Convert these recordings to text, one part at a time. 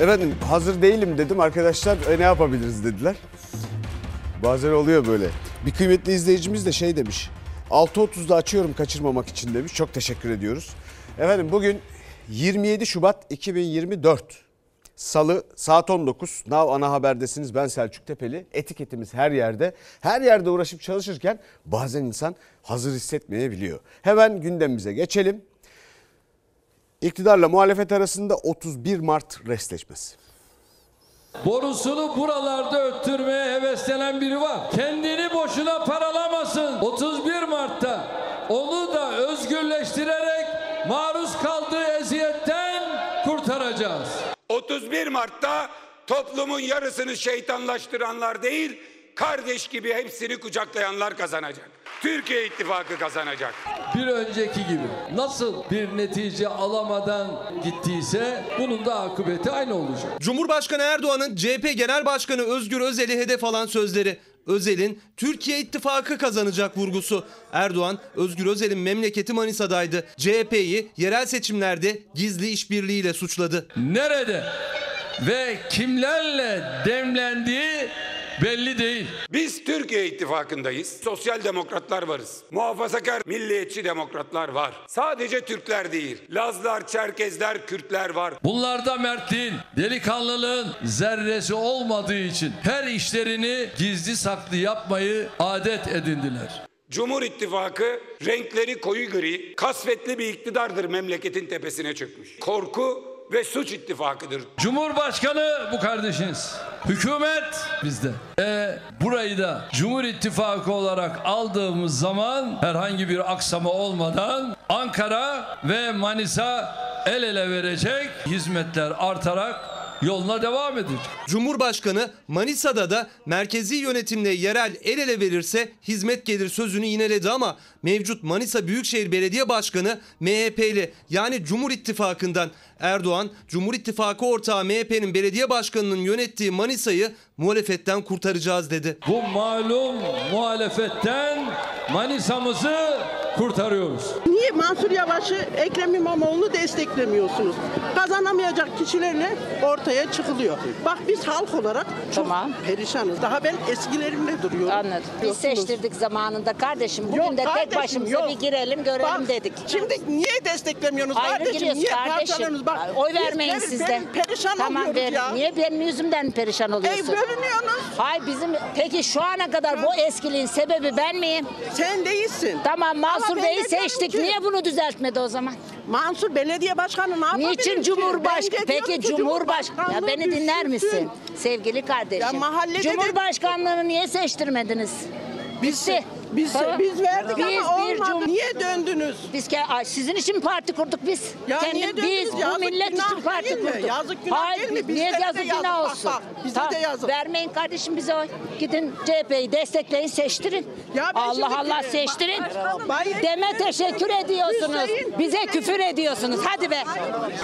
Efendim hazır değilim dedim arkadaşlar e, ne yapabiliriz dediler. Bazen oluyor böyle. Bir kıymetli izleyicimiz de şey demiş. 6.30'da açıyorum kaçırmamak için demiş. Çok teşekkür ediyoruz. Efendim bugün 27 Şubat 2024. Salı saat 19. Nav ana haberdesiniz. Ben Selçuk Tepeli. Etiketimiz her yerde. Her yerde uğraşıp çalışırken bazen insan hazır hissetmeyebiliyor. Hemen gündemimize geçelim. İktidarla muhalefet arasında 31 Mart restleşmesi. Borusunu buralarda öttürmeye heveslenen biri var. Kendini boşuna paralamasın. 31 Mart'ta onu da özgürleştirerek maruz kaldığı eziyetten kurtaracağız. 31 Mart'ta toplumun yarısını şeytanlaştıranlar değil, kardeş gibi hepsini kucaklayanlar kazanacak. Türkiye İttifakı kazanacak. Bir önceki gibi nasıl bir netice alamadan gittiyse bunun da akıbeti aynı olacak. Cumhurbaşkanı Erdoğan'ın CHP Genel Başkanı Özgür Özel'i hedef alan sözleri. Özel'in Türkiye İttifakı kazanacak vurgusu. Erdoğan, Özgür Özel'in memleketi Manisa'daydı. CHP'yi yerel seçimlerde gizli işbirliğiyle suçladı. Nerede ve kimlerle demlendiği belli değil. Biz Türkiye İttifakı'ndayız. Sosyal demokratlar varız. Muhafazakar milliyetçi demokratlar var. Sadece Türkler değil. Lazlar, Çerkezler, Kürtler var. Bunlarda mertliğin, delikanlılığın zerresi olmadığı için her işlerini gizli saklı yapmayı adet edindiler. Cumhur İttifakı renkleri koyu gri, kasvetli bir iktidardır memleketin tepesine çökmüş. Korku ve suç ittifakıdır. Cumhurbaşkanı bu kardeşiniz. Hükümet bizde. E, burayı da Cumhur İttifakı olarak aldığımız zaman herhangi bir aksama olmadan Ankara ve Manisa el ele verecek hizmetler artarak yoluna devam edecek. Cumhurbaşkanı Manisa'da da merkezi yönetimle yerel el ele verirse hizmet gelir sözünü yineledi ama mevcut Manisa Büyükşehir Belediye Başkanı MHP'li yani Cumhur İttifakı'ndan Erdoğan Cumhur İttifakı ortağı MHP'nin belediye başkanının yönettiği Manisa'yı muhalefetten kurtaracağız dedi. Bu malum muhalefetten Manisa'mızı kurtarıyoruz. Niye Mansur Yavaş'ı Ekrem İmamoğlu'nu desteklemiyorsunuz? Kazanamayacak kişilerle ortaya çıkılıyor. Bak biz halk olarak çok Tamam. perişanız. Daha ben eskilerimle duruyorum. Anladım. Biz seçtirdik zamanında kardeşim. Bugün Yok de kardeşim, tek başımıza yok. bir girelim görelim Bak, dedik. Şimdi niye desteklemiyorsunuz Ayrı kardeşim? giriyoruz Niye kardeşim. parçalıyorsunuz? Bak, Oy biz vermeyin per- siz de. per- perişan tamam oluyoruz verin. ya. Niye benim yüzümden perişan Ey oluyorsun? bölünüyorsunuz. Hayır bizim peki şu ana kadar bu eskiliğin sebebi ben miyim? Sen değilsin. Tamam Mansur Ben Bey'i de seçtik. ki- Niye bunu düzeltmedi o zaman? Mansur belediye başkanı ne yapabilir Niçin? Cumhurbaşkanı? De Peki ki Cumhurbaşkanı ya beni dinler düşünsün. misin? Sevgili kardeşim. Ya mahallede de- Cumhurbaşkanlığını niye seçtirmediniz? Biz, Bitti. Biz, Tamam. biz verdik Biz ama bir olmadı. cum- Niye döndünüz? Biz ke- Ay, sizin için parti kurduk biz. Ya Kendim- niye döndünüz? biz bu Yazık millet günah için parti değil mi? kurduk. Yazık günah Hayır, değil mi? niye Bizlere de yazık yazık. günah Bak, olsun? bak, bize Tamam, de yazık. Vermeyin kardeşim bize oy. Gidin CHP'yi destekleyin seçtirin. Ya ben Allah şimdi- Allah Ba- seçtirin. Bayır- Deme teşekkür ediyorsunuz. Hüseyin- Bize küfür ediyorsunuz. Hadi be.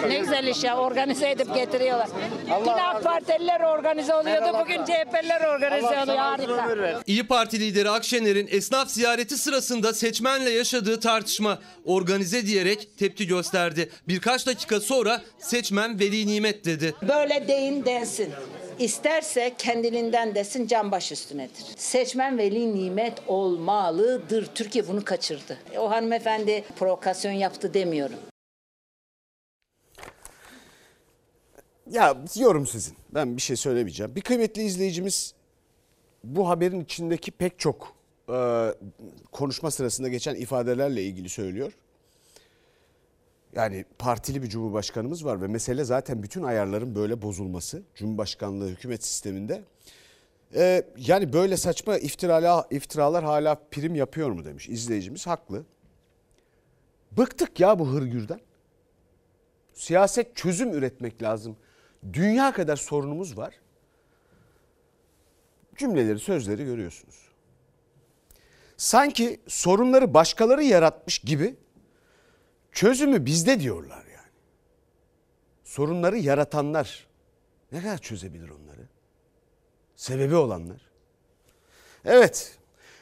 Ne güzel iş ya organize edip getiriyorlar. Yine AK Partililer organize oluyordu. Bugün CHP'liler organize oluyor. Harika. İyi Parti lideri Akşener'in esnaf ziyareti sırasında seçmenle yaşadığı tartışma organize diyerek tepki gösterdi. Birkaç dakika sonra seçmen veli nimet dedi. Böyle deyin densin. İsterse kendiliğinden desin can baş üstünedir. Seçmen veli nimet olmalıdır. Türkiye bunu kaçırdı. O hanımefendi provokasyon yaptı demiyorum. Ya yorum sizin. Ben bir şey söylemeyeceğim. Bir kıymetli izleyicimiz bu haberin içindeki pek çok e, konuşma sırasında geçen ifadelerle ilgili söylüyor. Yani partili bir cumhurbaşkanımız var ve mesele zaten bütün ayarların böyle bozulması. Cumhurbaşkanlığı hükümet sisteminde. E, yani böyle saçma iftiralar, iftiralar hala prim yapıyor mu demiş izleyicimiz. Haklı. Bıktık ya bu hırgürden. Siyaset çözüm üretmek lazım. Dünya kadar sorunumuz var. Cümleleri, sözleri görüyorsunuz. Sanki sorunları başkaları yaratmış gibi çözümü bizde diyorlar yani. Sorunları yaratanlar ne kadar çözebilir onları? Sebebi olanlar. Evet.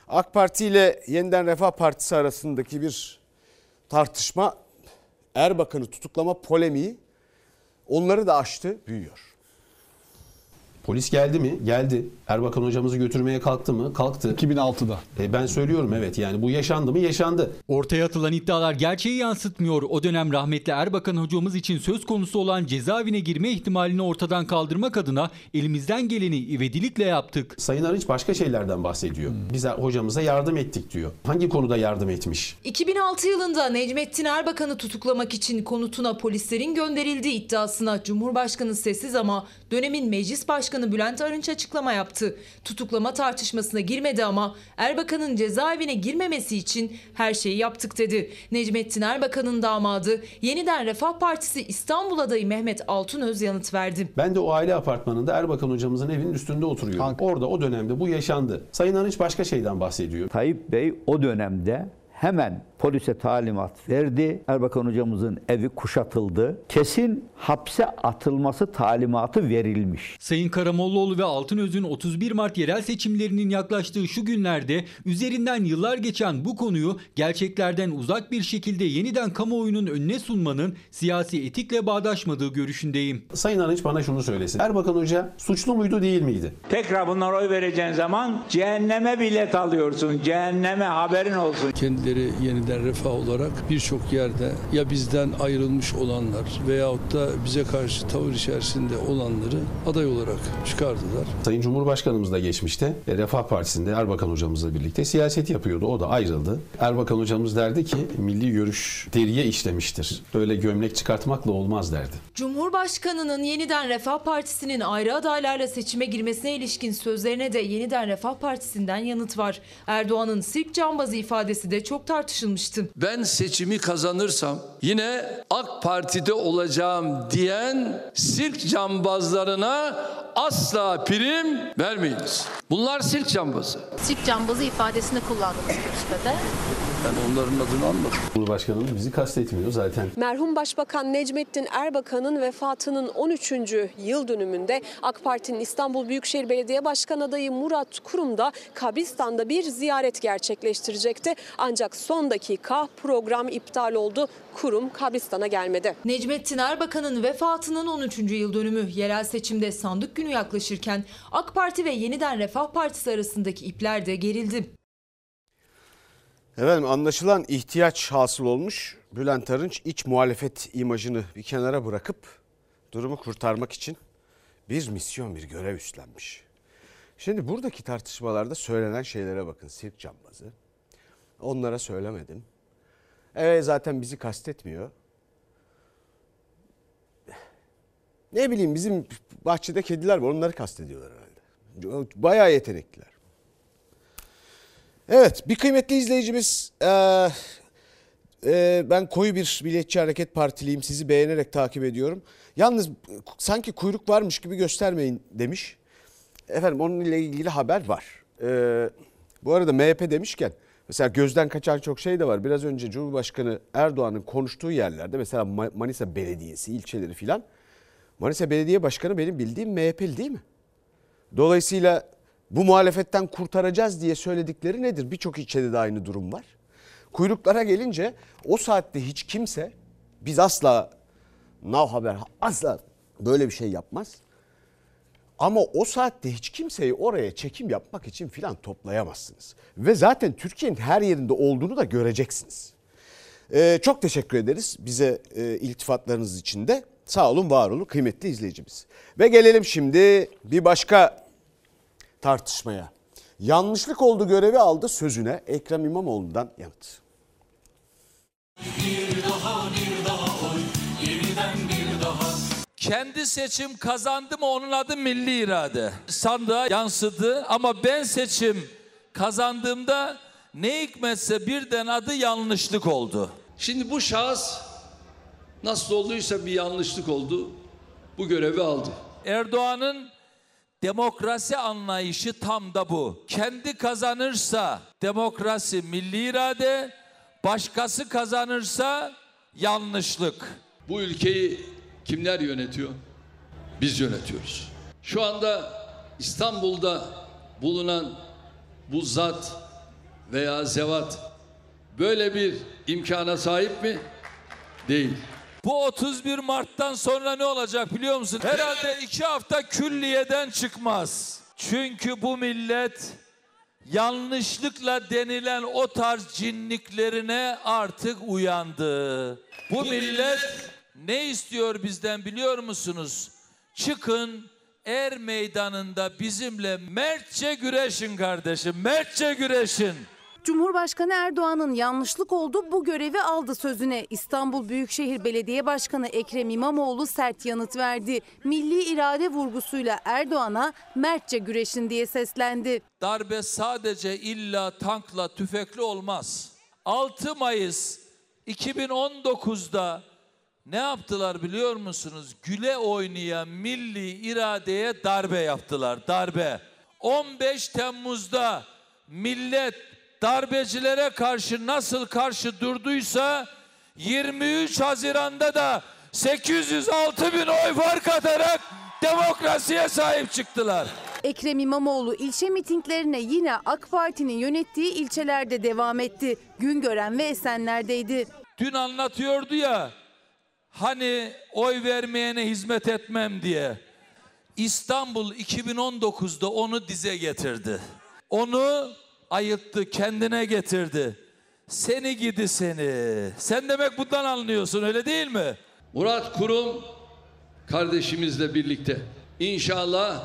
AK Parti ile Yeniden Refah Partisi arasındaki bir tartışma Erbakan'ı tutuklama polemiği onları da aştı, büyüyor. Polis geldi mi? Geldi. Erbakan hocamızı götürmeye kalktı mı? Kalktı. 2006'da. E ben söylüyorum evet yani bu yaşandı mı? Yaşandı. Ortaya atılan iddialar gerçeği yansıtmıyor. O dönem rahmetli Erbakan hocamız için söz konusu olan cezaevine girme ihtimalini ortadan kaldırmak adına elimizden geleni ivedilikle yaptık. Sayın Arınç başka şeylerden bahsediyor. Biz hocamıza yardım ettik diyor. Hangi konuda yardım etmiş? 2006 yılında Necmettin Erbakan'ı tutuklamak için konutuna polislerin gönderildiği iddiasına Cumhurbaşkanı sessiz ama dönemin Meclis Başkanı Bülent Arınç açıklama yaptı. Tutuklama tartışmasına girmedi ama Erbakan'ın cezaevine girmemesi için her şeyi yaptık dedi. Necmettin Erbakan'ın damadı Yeniden Refah Partisi İstanbul adayı Mehmet Altunöz yanıt verdi. Ben de o aile apartmanında Erbakan hocamızın evinin üstünde oturuyorum. Kanka. Orada o dönemde bu yaşandı. Sayın Arınç başka şeyden bahsediyor. Tayyip Bey o dönemde hemen polise talimat verdi. Erbakan hocamızın evi kuşatıldı. Kesin hapse atılması talimatı verilmiş. Sayın Karamollaoğlu ve Altınöz'ün 31 Mart yerel seçimlerinin yaklaştığı şu günlerde üzerinden yıllar geçen bu konuyu gerçeklerden uzak bir şekilde yeniden kamuoyunun önüne sunmanın siyasi etikle bağdaşmadığı görüşündeyim. Sayın Arınç bana şunu söylesin. Erbakan Hoca suçlu muydu değil miydi? Tekrar bunlara oy vereceğin zaman cehenneme bilet alıyorsun. Cehenneme haberin olsun. Kendileri yeniden refah olarak birçok yerde ya bizden ayrılmış olanlar veyahut da bize karşı tavır içerisinde olanları aday olarak çıkardılar. Sayın Cumhurbaşkanımız da geçmişte e, Refah Partisi'nde Erbakan hocamızla birlikte siyaset yapıyordu. O da ayrıldı. Erbakan hocamız derdi ki milli görüş deriye işlemiştir. Öyle gömlek çıkartmakla olmaz derdi. Cumhurbaşkanının Yeniden Refah Partisi'nin ayrı adaylarla seçime girmesine ilişkin sözlerine de Yeniden Refah Partisi'nden yanıt var. Erdoğan'ın sirk cambazı ifadesi de çok tartışılmıştı. Ben seçimi kazanırsam yine AK Parti'de olacağım diyen sirk cambazlarına asla prim vermeyiniz. Bunlar sirk cambazı. Sirk cambazı ifadesini kullandınız kürsüde. Ben onların adını anmadım. Cumhurbaşkanımız bizi kastetmiyor zaten. Merhum Başbakan Necmettin Erbakan'ın vefatının 13. yıl dönümünde AK Parti'nin İstanbul Büyükşehir Belediye Başkan adayı Murat Kurum da kabristan'da bir ziyaret gerçekleştirecekti. Ancak son dakika program iptal oldu. Kurum kabristana gelmedi. Necmettin Erbakan'ın vefatının 13. yıl dönümü yerel seçimde sandık günü yaklaşırken AK Parti ve Yeniden Refah Partisi arasındaki ipler de gerildi. Efendim anlaşılan ihtiyaç hasıl olmuş. Bülent Arınç iç muhalefet imajını bir kenara bırakıp durumu kurtarmak için bir misyon, bir görev üstlenmiş. Şimdi buradaki tartışmalarda söylenen şeylere bakın. Sirk cambazı. Onlara söylemedim. Evet zaten bizi kastetmiyor. Ne bileyim bizim bahçede kediler var onları kastediyorlar. Bayağı yetenekliler. Evet bir kıymetli izleyicimiz eee, eee, ben koyu bir Milliyetçi Hareket Partiliyim sizi beğenerek takip ediyorum. Yalnız sanki kuyruk varmış gibi göstermeyin demiş. Efendim onunla ilgili haber var. Eee, bu arada MHP demişken mesela gözden kaçan çok şey de var. Biraz önce Cumhurbaşkanı Erdoğan'ın konuştuğu yerlerde mesela Ma- Manisa Belediyesi ilçeleri filan. Manisa Belediye Başkanı benim bildiğim MHP'li değil mi? Dolayısıyla bu muhalefetten kurtaracağız diye söyledikleri nedir? Birçok ilçede de aynı durum var. Kuyruklara gelince o saatte hiç kimse biz asla Nav Haber asla böyle bir şey yapmaz. Ama o saatte hiç kimseyi oraya çekim yapmak için filan toplayamazsınız. Ve zaten Türkiye'nin her yerinde olduğunu da göreceksiniz. Ee, çok teşekkür ederiz bize e, iltifatlarınız için de. Sağ olun, var olun kıymetli izleyicimiz. Ve gelelim şimdi bir başka tartışmaya. Yanlışlık oldu görevi aldı sözüne Ekrem İmamoğlu'ndan yanıt. Kendi seçim kazandı mı onun adı milli irade. Sandığa yansıdı ama ben seçim kazandığımda ne hikmetse birden adı yanlışlık oldu. Şimdi bu şahıs nasıl olduysa bir yanlışlık oldu. Bu görevi aldı. Erdoğan'ın demokrasi anlayışı tam da bu. Kendi kazanırsa demokrasi milli irade, başkası kazanırsa yanlışlık. Bu ülkeyi kimler yönetiyor? Biz yönetiyoruz. Şu anda İstanbul'da bulunan bu zat veya zevat böyle bir imkana sahip mi? Değil. Bu 31 Mart'tan sonra ne olacak biliyor musun? Herhalde iki hafta külliyeden çıkmaz. Çünkü bu millet yanlışlıkla denilen o tarz cinliklerine artık uyandı. Bu millet ne istiyor bizden biliyor musunuz? Çıkın er meydanında bizimle mertçe güreşin kardeşim, mertçe güreşin. Cumhurbaşkanı Erdoğan'ın yanlışlık oldu bu görevi aldı sözüne. İstanbul Büyükşehir Belediye Başkanı Ekrem İmamoğlu sert yanıt verdi. Milli irade vurgusuyla Erdoğan'a mertçe güreşin diye seslendi. Darbe sadece illa tankla, tüfekli olmaz. 6 Mayıs 2019'da ne yaptılar biliyor musunuz? Güle oynaya milli iradeye darbe yaptılar, darbe. 15 Temmuz'da millet darbecilere karşı nasıl karşı durduysa 23 Haziran'da da 806 bin oy fark atarak demokrasiye sahip çıktılar. Ekrem İmamoğlu ilçe mitinglerine yine AK Parti'nin yönettiği ilçelerde devam etti. Güngören ve Esenler'deydi. Dün anlatıyordu ya hani oy vermeyene hizmet etmem diye. İstanbul 2019'da onu dize getirdi. Onu ayıttı, kendine getirdi. Seni gidi seni. Sen demek bundan anlıyorsun öyle değil mi? Murat Kurum kardeşimizle birlikte inşallah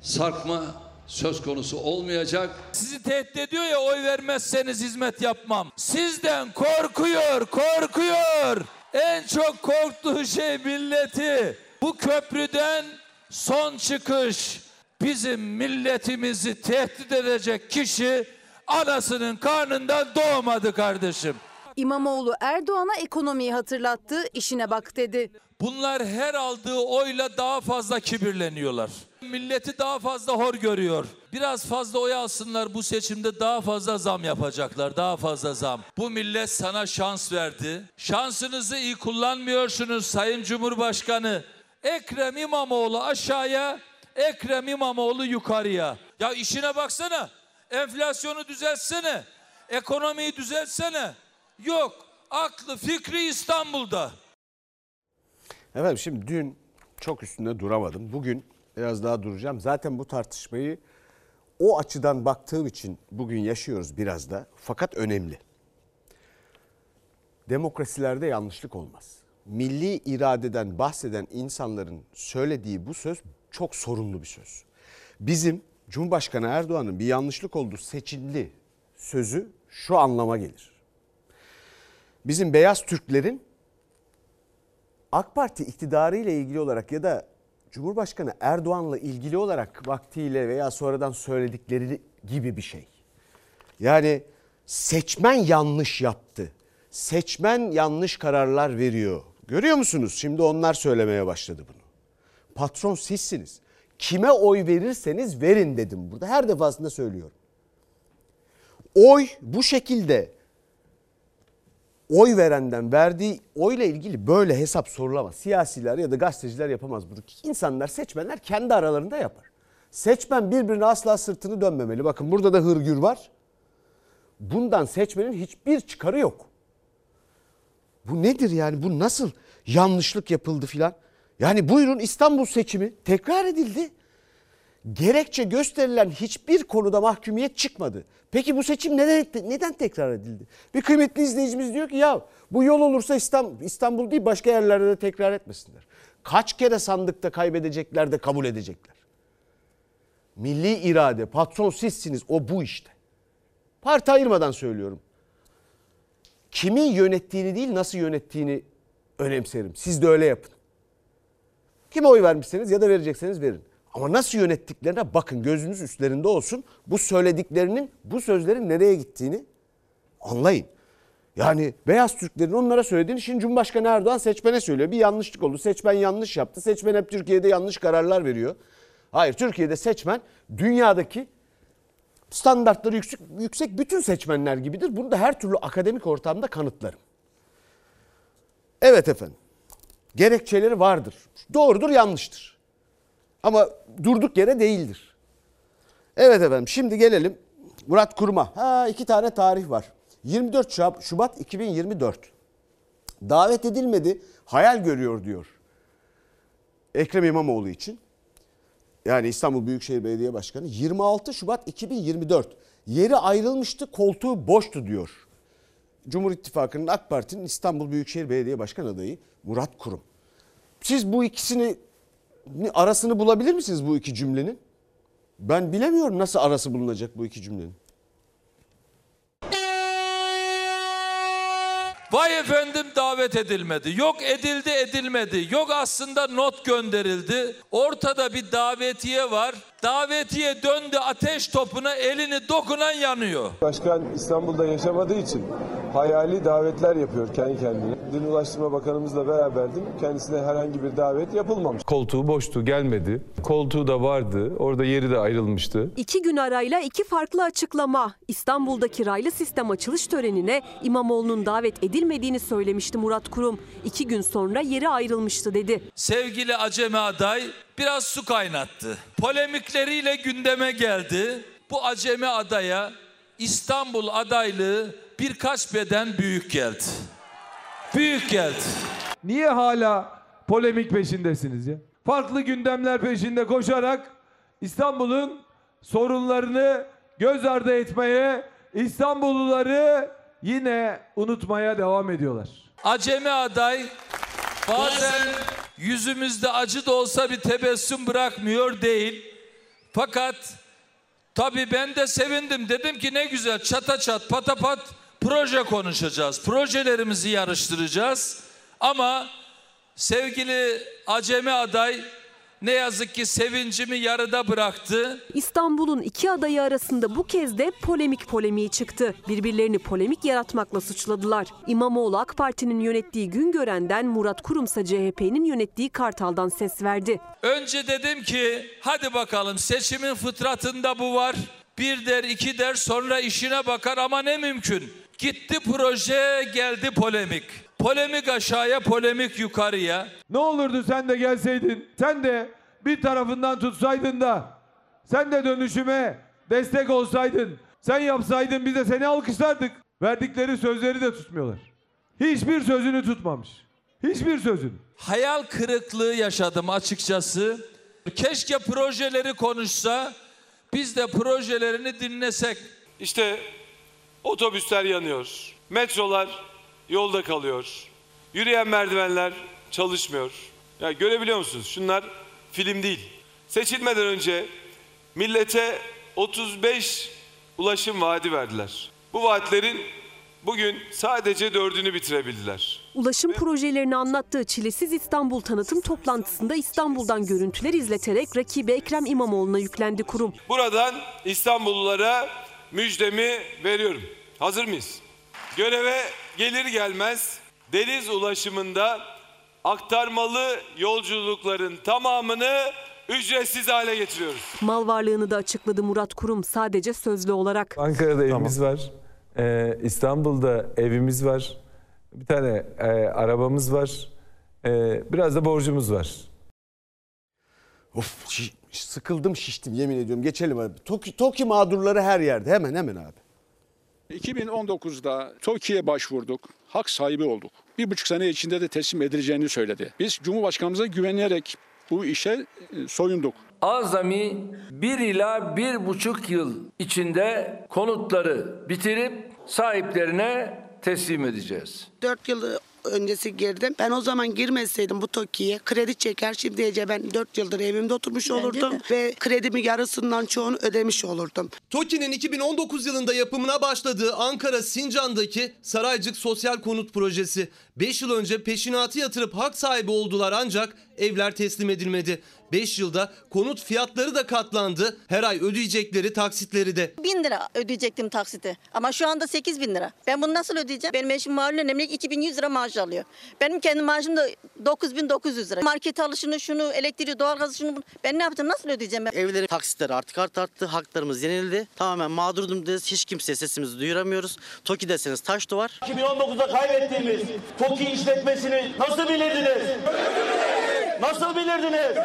sarkma söz konusu olmayacak. Sizi tehdit ediyor ya oy vermezseniz hizmet yapmam. Sizden korkuyor, korkuyor. En çok korktuğu şey milleti. Bu köprüden son çıkış bizim milletimizi tehdit edecek kişi anasının karnından doğmadı kardeşim. İmamoğlu Erdoğan'a ekonomiyi hatırlattı, işine bak dedi. Bunlar her aldığı oyla daha fazla kibirleniyorlar. Milleti daha fazla hor görüyor. Biraz fazla oy alsınlar bu seçimde daha fazla zam yapacaklar. Daha fazla zam. Bu millet sana şans verdi. Şansınızı iyi kullanmıyorsunuz Sayın Cumhurbaşkanı. Ekrem İmamoğlu aşağıya, Ekrem İmamoğlu yukarıya. Ya işine baksana. Enflasyonu düzeltsene. Ekonomiyi düzeltsene. Yok. Aklı fikri İstanbul'da. Efendim şimdi dün çok üstünde duramadım. Bugün biraz daha duracağım. Zaten bu tartışmayı o açıdan baktığım için bugün yaşıyoruz biraz da. Fakat önemli. Demokrasilerde yanlışlık olmaz. Milli iradeden bahseden insanların söylediği bu söz çok sorunlu bir söz. Bizim Cumhurbaşkanı Erdoğan'ın bir yanlışlık olduğu seçildi sözü şu anlama gelir. Bizim beyaz Türklerin AK Parti iktidarı ile ilgili olarak ya da Cumhurbaşkanı Erdoğan'la ilgili olarak vaktiyle veya sonradan söyledikleri gibi bir şey. Yani seçmen yanlış yaptı. Seçmen yanlış kararlar veriyor. Görüyor musunuz? Şimdi onlar söylemeye başladı bunu. Patron sizsiniz. Kime oy verirseniz verin dedim burada. Her defasında söylüyorum. Oy bu şekilde oy verenden verdiği oyla ilgili böyle hesap sorulamaz. Siyasiler ya da gazeteciler yapamaz bunu. İnsanlar, seçmenler kendi aralarında yapar. Seçmen birbirine asla sırtını dönmemeli. Bakın burada da hırgür var. Bundan seçmenin hiçbir çıkarı yok. Bu nedir yani? Bu nasıl yanlışlık yapıldı filan? Yani buyurun İstanbul seçimi tekrar edildi. Gerekçe gösterilen hiçbir konuda mahkumiyet çıkmadı. Peki bu seçim neden neden tekrar edildi? Bir kıymetli izleyicimiz diyor ki ya bu yol olursa İstanbul, İstanbul değil başka yerlerde de tekrar etmesinler. Kaç kere sandıkta kaybedecekler de kabul edecekler. Milli irade, patron sizsiniz o bu işte. Parti ayırmadan söylüyorum. Kimin yönettiğini değil nasıl yönettiğini önemserim. Siz de öyle yapın. Kime oy vermişseniz ya da verecekseniz verin. Ama nasıl yönettiklerine bakın gözünüz üstlerinde olsun. Bu söylediklerinin bu sözlerin nereye gittiğini anlayın. Yani beyaz Türklerin onlara söylediğini şimdi Cumhurbaşkanı Erdoğan seçmene söylüyor. Bir yanlışlık oldu. Seçmen yanlış yaptı. Seçmen hep Türkiye'de yanlış kararlar veriyor. Hayır Türkiye'de seçmen dünyadaki standartları yüksek, yüksek bütün seçmenler gibidir. Bunu da her türlü akademik ortamda kanıtlarım. Evet efendim. Gerekçeleri vardır. Doğrudur yanlıştır. Ama durduk yere değildir. Evet efendim şimdi gelelim Murat Kurum'a. Ha iki tane tarih var. 24 Şubat 2024. Davet edilmedi. Hayal görüyor diyor. Ekrem İmamoğlu için. Yani İstanbul Büyükşehir Belediye Başkanı 26 Şubat 2024 yeri ayrılmıştı koltuğu boştu diyor. Cumhur İttifakı'nın AK Parti'nin İstanbul Büyükşehir Belediye Başkan adayı Murat Kurum. Siz bu ikisini arasını bulabilir misiniz bu iki cümlenin? Ben bilemiyorum nasıl arası bulunacak bu iki cümlenin. Vay efendim davet edilmedi. Yok edildi edilmedi. Yok aslında not gönderildi. Ortada bir davetiye var. Davetiye döndü ateş topuna elini dokunan yanıyor. Başkan İstanbul'da yaşamadığı için hayali davetler yapıyor kendi kendine. Dün Ulaştırma Bakanımızla beraberdim. Kendisine herhangi bir davet yapılmamış. Koltuğu boştu gelmedi. Koltuğu da vardı. Orada yeri de ayrılmıştı. İki gün arayla iki farklı açıklama. İstanbul'daki raylı sistem açılış törenine İmamoğlu'nun davet edilmediğini söylemişti Murat Kurum. İki gün sonra yeri ayrılmıştı dedi. Sevgili Acemi aday biraz su kaynattı. Polemikleriyle gündeme geldi. Bu Acemi adaya İstanbul adaylığı birkaç beden büyük geldi. Büyük geldi. Niye hala polemik peşindesiniz ya? Farklı gündemler peşinde koşarak İstanbul'un sorunlarını göz ardı etmeye, İstanbulluları yine unutmaya devam ediyorlar. Acemi aday bazen yüzümüzde acı da olsa bir tebessüm bırakmıyor değil. Fakat tabii ben de sevindim. Dedim ki ne güzel çata çat patapat proje konuşacağız. Projelerimizi yarıştıracağız. Ama sevgili Acemi aday ne yazık ki sevincimi yarıda bıraktı. İstanbul'un iki adayı arasında bu kez de polemik polemiği çıktı. Birbirlerini polemik yaratmakla suçladılar. İmamoğlu AK Parti'nin yönettiği Güngören'den Murat Kurumsa CHP'nin yönettiği Kartal'dan ses verdi. Önce dedim ki hadi bakalım seçimin fıtratında bu var. Bir der iki der sonra işine bakar ama ne mümkün. Gitti proje geldi polemik. Polemik aşağıya polemik yukarıya. Ne olurdu sen de gelseydin, sen de bir tarafından tutsaydın da, sen de dönüşüme destek olsaydın, sen yapsaydın biz de seni alkışlardık. Verdikleri sözleri de tutmuyorlar. Hiçbir sözünü tutmamış. Hiçbir sözünü. Hayal kırıklığı yaşadım açıkçası. Keşke projeleri konuşsa, biz de projelerini dinlesek. İşte otobüsler yanıyor. Metrolar yolda kalıyor. Yürüyen merdivenler çalışmıyor. Ya görebiliyor musunuz? Şunlar film değil. Seçilmeden önce millete 35 ulaşım vaadi verdiler. Bu vaatlerin bugün sadece dördünü bitirebildiler. Ulaşım projelerini anlattığı Çilesiz İstanbul tanıtım toplantısında İstanbul'dan görüntüler izleterek rakibi Ekrem İmamoğlu'na yüklendi kurum. Buradan İstanbullulara müjdemi veriyorum. Hazır mıyız? Göreve gelir gelmez deniz ulaşımında aktarmalı yolculukların tamamını ücretsiz hale getiriyoruz. Mal varlığını da açıkladı Murat Kurum sadece sözlü olarak. Ankara'da evimiz var. Ee, İstanbul'da evimiz var. Bir tane e, arabamız var. Ee, biraz da borcumuz var. Of şi- sıkıldım şiştim yemin ediyorum. Geçelim abi. TOKİ, TOKİ mağdurları her yerde. Hemen hemen abi. 2019'da TOKİ'ye başvurduk. Hak sahibi olduk. Bir buçuk sene içinde de teslim edileceğini söyledi. Biz Cumhurbaşkanımıza güvenerek bu işe e, soyunduk. Azami bir ila bir buçuk yıl içinde konutları bitirip sahiplerine teslim edeceğiz. 4 yıl öncesi girdim. Ben o zaman girmeseydim bu TOKİ'ye kredi çeker. Şimdice ben 4 yıldır evimde oturmuş olurdum. Ve kredimi yarısından çoğunu ödemiş olurdum. TOKİ'nin 2019 yılında yapımına başladığı Ankara Sincan'daki Saraycık Sosyal Konut Projesi. 5 yıl önce peşinatı yatırıp hak sahibi oldular ancak evler teslim edilmedi. 5 yılda konut fiyatları da katlandı. Her ay ödeyecekleri taksitleri de. 1000 lira ödeyecektim taksiti. Ama şu anda 8 bin lira. Ben bunu nasıl ödeyeceğim? Benim eşim malum emekli 2100 lira maaş alıyor. Benim kendi maaşım da 9900 lira. Market alışını şunu elektriği doğalgazı şunu bunu. Ben ne yaptım nasıl ödeyeceğim ben? Evlerin taksitleri artık art arttı. Haklarımız yenildi. Tamamen mağdur durumdayız. Hiç kimseye sesimizi duyuramıyoruz. TOKİ deseniz taş duvar. 2019'da kaybettiğimiz TOKİ işletmesini nasıl bilirdiniz? Nasıl bilirdiniz?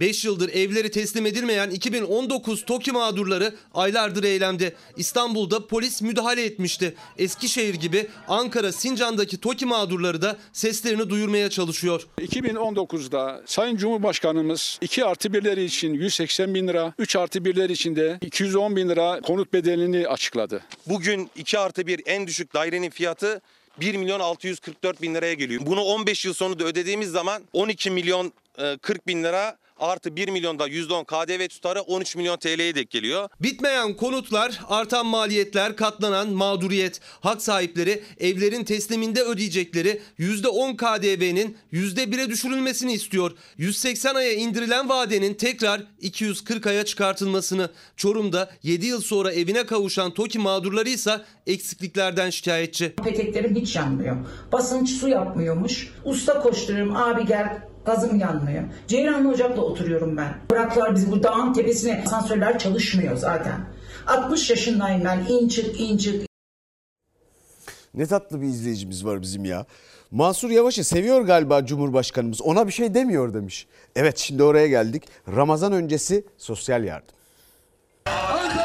5 yıldır evleri teslim edilmeyen 2019 TOKİ mağdurları aylardır eylemde. İstanbul'da polis müdahale etmişti. Eskişehir gibi Ankara Sincan'daki TOKİ mağdurları da seslerini duyurmaya çalışıyor. 2019'da Sayın Cumhurbaşkanımız 2 artı 1'leri için 180 bin lira, 3 artı 1'ler için de 210 bin lira konut bedelini açıkladı. Bugün 2 artı 1 en düşük dairenin fiyatı 1 milyon 644 bin liraya geliyor. Bunu 15 yıl sonunda ödediğimiz zaman 12 milyon e, 40 bin lira artı 1 milyonda %10 KDV tutarı 13 milyon TL'ye denk geliyor. Bitmeyen konutlar, artan maliyetler, katlanan mağduriyet. Hak sahipleri evlerin tesliminde ödeyecekleri %10 KDV'nin %1'e düşürülmesini istiyor. 180 aya indirilen vadenin tekrar 240 aya çıkartılmasını. Çorum'da 7 yıl sonra evine kavuşan TOKİ mağdurları ise eksikliklerden şikayetçi. Peteklerim hiç yanmıyor. Basınç su yapmıyormuş. Usta koşturuyorum abi gel gazım yanmıyor. Ceylanlı Ocak'ta oturuyorum ben. Bıraktılar biz bu dağın tepesine. Asansörler çalışmıyor zaten. 60 yaşındayım ben. İn çık in çık Ne tatlı bir izleyicimiz var bizim ya. Mansur Yavaş'ı seviyor galiba Cumhurbaşkanımız. Ona bir şey demiyor demiş. Evet şimdi oraya geldik. Ramazan öncesi sosyal yardım. Ankara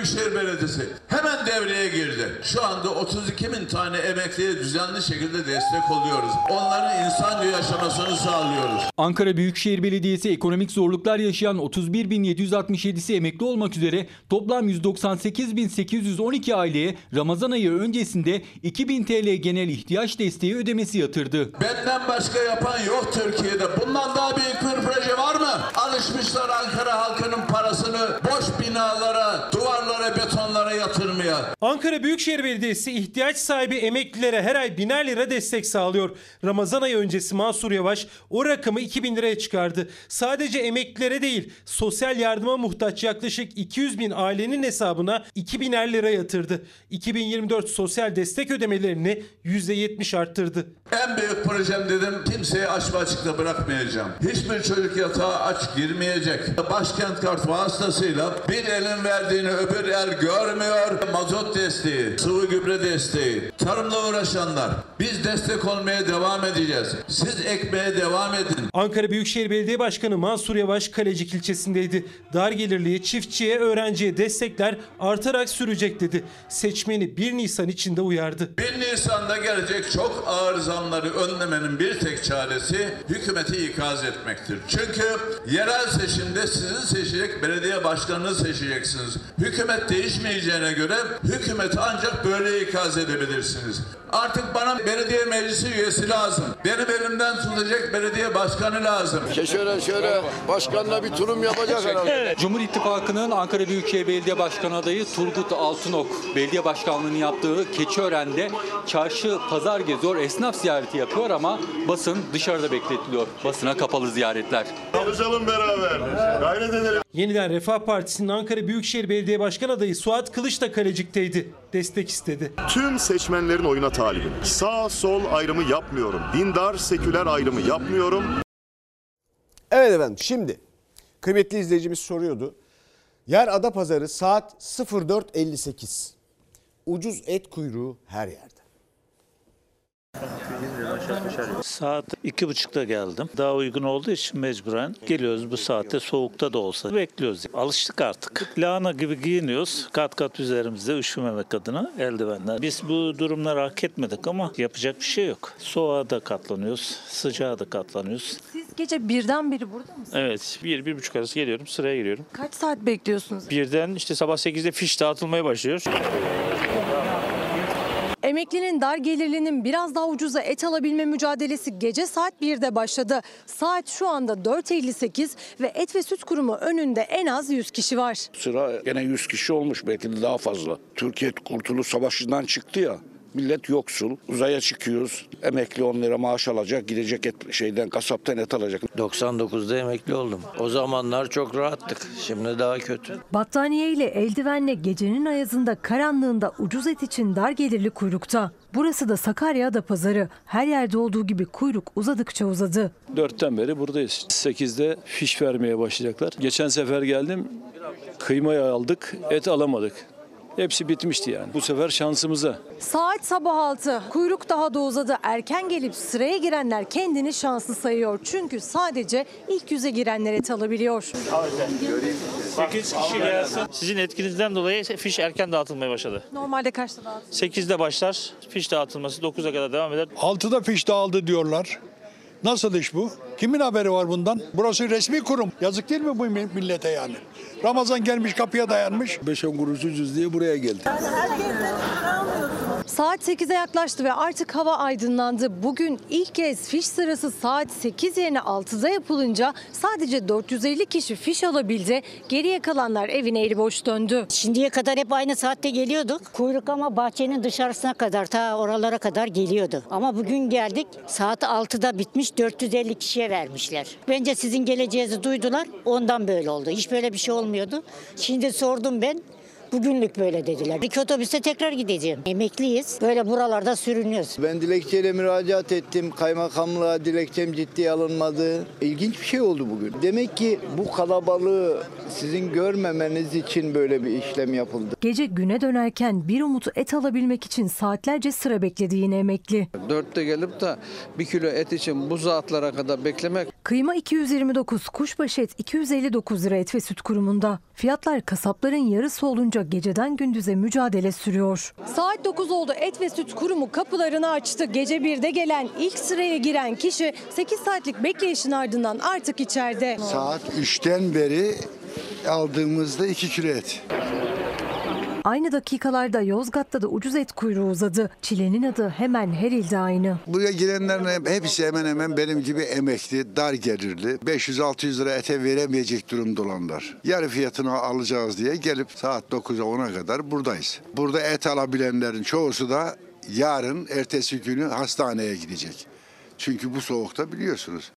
Büyükşehir Belediyesi hemen devreye girdi. Şu anda 32 bin tane emekliye düzenli şekilde destek oluyoruz. Onların insan yaşamasını sağlıyoruz. Ankara Büyükşehir Belediyesi ekonomik zorluklar yaşayan 31.767'si emekli olmak üzere toplam 198.812 aileye Ramazan ayı öncesinde 2000 TL genel ihtiyaç desteği ödemesi yatırdı. Benden başka yapan yok Türkiye'de. Bundan daha büyük bir proje var mı? Alışmışlar Ankara halkının parasını boş binalara, duvarlara, betonlara yatırmaya. Ankara Büyükşehir Belediyesi ihtiyaç sahibi emeklilere her ay biner lira destek sağlıyor. Ramazan ayı öncesi Mansur Yavaş o rakamı 2000 liraya çıkardı. Sadece emeklilere değil sosyal yardıma muhtaç yaklaşık 200 bin ailenin hesabına 2000'er lira yatırdı. 2024 sosyal destek ödemelerini %70 arttırdı. En büyük projem dedim kimseyi aç ve açıkta bırakmayacağım. Hiçbir çocuk yatağa aç girmeyecek. Başkent kart vasıtasıyla bir elin verdiğini öbür el görmüyor. Mazot desteği, sıvı gübre desteği, tarımla uğraşanlar. Biz destek olmaya devam edeceğiz. Siz ekmeye devam edin. Ankara Büyükşehir Belediye Başkanı Mansur Yavaş Kalecik ilçesindeydi. Dar gelirliye, çiftçiye, öğrenciye destekler artarak sürecek dedi. Seçmeni 1 Nisan içinde uyardı. 1 Nisan'da gelecek çok ağır zamları önlemenin bir tek çaresi hükümeti ikaz etmektir. Çünkü yerel seçimde sizi seçecek belediye başkanını seçeceksiniz. Hükümet değişmeyeceğine göre hükümeti ancak böyle ikaz edebilirsiniz. Artık bana belediye meclisi üyesi lazım. Benim elimden tutacak belediye başkanı lazım. Şöyle şöyle başkanla bir turum yapacak herhalde. Cumhur İttifakı'nın Ankara Büyükşehir Belediye Başkanı adayı Turgut Altınok belediye başkanlığını yaptığı Keçiören'de çarşı pazar geziyor, esnaf ziyareti yapıyor ama basın dışarıda bekletiliyor. Basına kapalı ziyaretler. Çalışalım beraber. Gayret edelim. Yeniden Refah Partisi'nin Ankara Büyükşehir Belediye Başkan adayı Suat Kılıç da Kalecik'teydi. Destek istedi. Tüm seçmenlerin oyuna talibim. Sağ sol ayrımı yapmıyorum. Dindar seküler ayrımı yapmıyorum. Evet efendim şimdi kıymetli izleyicimiz soruyordu. Yer Adapazarı saat 04.58. Ucuz et kuyruğu her yerde. Saat iki buçukta geldim. Daha uygun olduğu için mecburen geliyoruz bu saatte soğukta da olsa bekliyoruz. Alıştık artık. Lahana gibi giyiniyoruz. Kat kat üzerimizde üşümemek adına eldivenler. Biz bu durumları hak etmedik ama yapacak bir şey yok. Soğuğa da katlanıyoruz, sıcağa da katlanıyoruz. Siz gece birden beri burada mısınız? Evet, bir, bir buçuk arası geliyorum, sıraya giriyorum. Kaç saat bekliyorsunuz? Birden işte sabah 8'de fiş dağıtılmaya başlıyor. Emeklinin dar gelirlinin biraz daha ucuza et alabilme mücadelesi gece saat 1'de başladı. Saat şu anda 4.58 ve Et ve Süt Kurumu önünde en az 100 kişi var. Sıra gene 100 kişi olmuş belki de daha fazla. Türkiye Kurtuluş Savaşı'ndan çıktı ya. Millet yoksul. Uzaya çıkıyoruz. Emekli 10 lira maaş alacak. Gidecek et şeyden kasaptan et alacak. 99'da emekli oldum. O zamanlar çok rahattık. Şimdi daha kötü. Battaniye ile eldivenle gecenin ayazında karanlığında ucuz et için dar gelirli kuyrukta. Burası da Sakarya Adapazarı. Her yerde olduğu gibi kuyruk uzadıkça uzadı. Dörtten beri buradayız. 8'de fiş vermeye başlayacaklar. Geçen sefer geldim kıymayı aldık et alamadık. Hepsi bitmişti yani. Bu sefer şansımıza. Saat sabah 6. Kuyruk daha da uzadı. Erken gelip sıraya girenler kendini şanslı sayıyor. Çünkü sadece ilk yüze girenler et alabiliyor. 8 kişi gelsin. Sizin etkinizden dolayı fiş erken dağıtılmaya başladı. Normalde kaçta dağıtılıyor? 8'de başlar. Fiş dağıtılması 9'a kadar devam eder. 6'da fiş dağıldı diyorlar. Nasıl iş bu? Kimin haberi var bundan? Burası resmi kurum. Yazık değil mi bu millete yani? Ramazan gelmiş kapıya dayanmış. 5-10 kuruş ucuz diye buraya geldi. Saat 8'e yaklaştı ve artık hava aydınlandı. Bugün ilk kez fiş sırası saat 8 yerine 6'da yapılınca sadece 450 kişi fiş alabildi. Geriye kalanlar evine eli boş döndü. Şimdiye kadar hep aynı saatte geliyorduk. Kuyruk ama bahçenin dışarısına kadar ta oralara kadar geliyordu. Ama bugün geldik saat 6'da bitmiş 450 kişiye vermişler. Bence sizin geleceğinizi duydular ondan böyle oldu. Hiç böyle bir şey olmuyordu. Şimdi sordum ben. Bugünlük böyle dediler. İki otobüste tekrar gideceğim. Emekliyiz. Böyle buralarda sürünüyoruz. Ben dilekçeyle müracaat ettim. Kaymakamlığa dilekçem ciddiye alınmadı. İlginç bir şey oldu bugün. Demek ki bu kalabalığı sizin görmemeniz için böyle bir işlem yapıldı. Gece güne dönerken bir umut et alabilmek için saatlerce sıra bekledi yine emekli. Dörtte gelip de bir kilo et için bu saatlara kadar beklemek Kıyma 229, kuşbaşı et 259 lira et ve süt kurumunda. Fiyatlar kasapların yarısı olunca geceden gündüze mücadele sürüyor. Saat 9 oldu et ve süt kurumu kapılarını açtı. Gece 1'de gelen ilk sıraya giren kişi 8 saatlik bekleyişin ardından artık içeride. Saat 3'ten beri aldığımızda 2 kilo et. Aynı dakikalarda Yozgat'ta da ucuz et kuyruğu uzadı. Çilenin adı hemen her ilde aynı. Buraya girenlerin hepsi hemen hemen benim gibi emekli, dar gelirli. 500-600 lira ete veremeyecek durumda olanlar. Yarı fiyatını alacağız diye gelip saat 9'a 10'a kadar buradayız. Burada et alabilenlerin çoğusu da yarın ertesi günü hastaneye gidecek. Çünkü bu soğukta biliyorsunuz.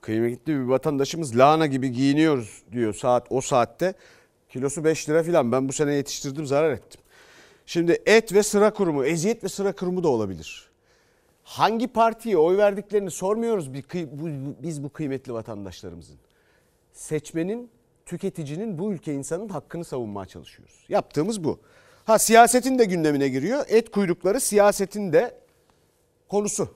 Kıymetli bir vatandaşımız lahana gibi giyiniyoruz diyor saat o saatte. Kilosu 5 lira filan ben bu sene yetiştirdim zarar ettim. Şimdi et ve sıra kurumu, eziyet ve sıra kurumu da olabilir. Hangi partiye oy verdiklerini sormuyoruz biz bu kıymetli vatandaşlarımızın. Seçmenin, tüketicinin bu ülke insanın hakkını savunmaya çalışıyoruz. Yaptığımız bu. Ha siyasetin de gündemine giriyor. Et kuyrukları siyasetin de konusu.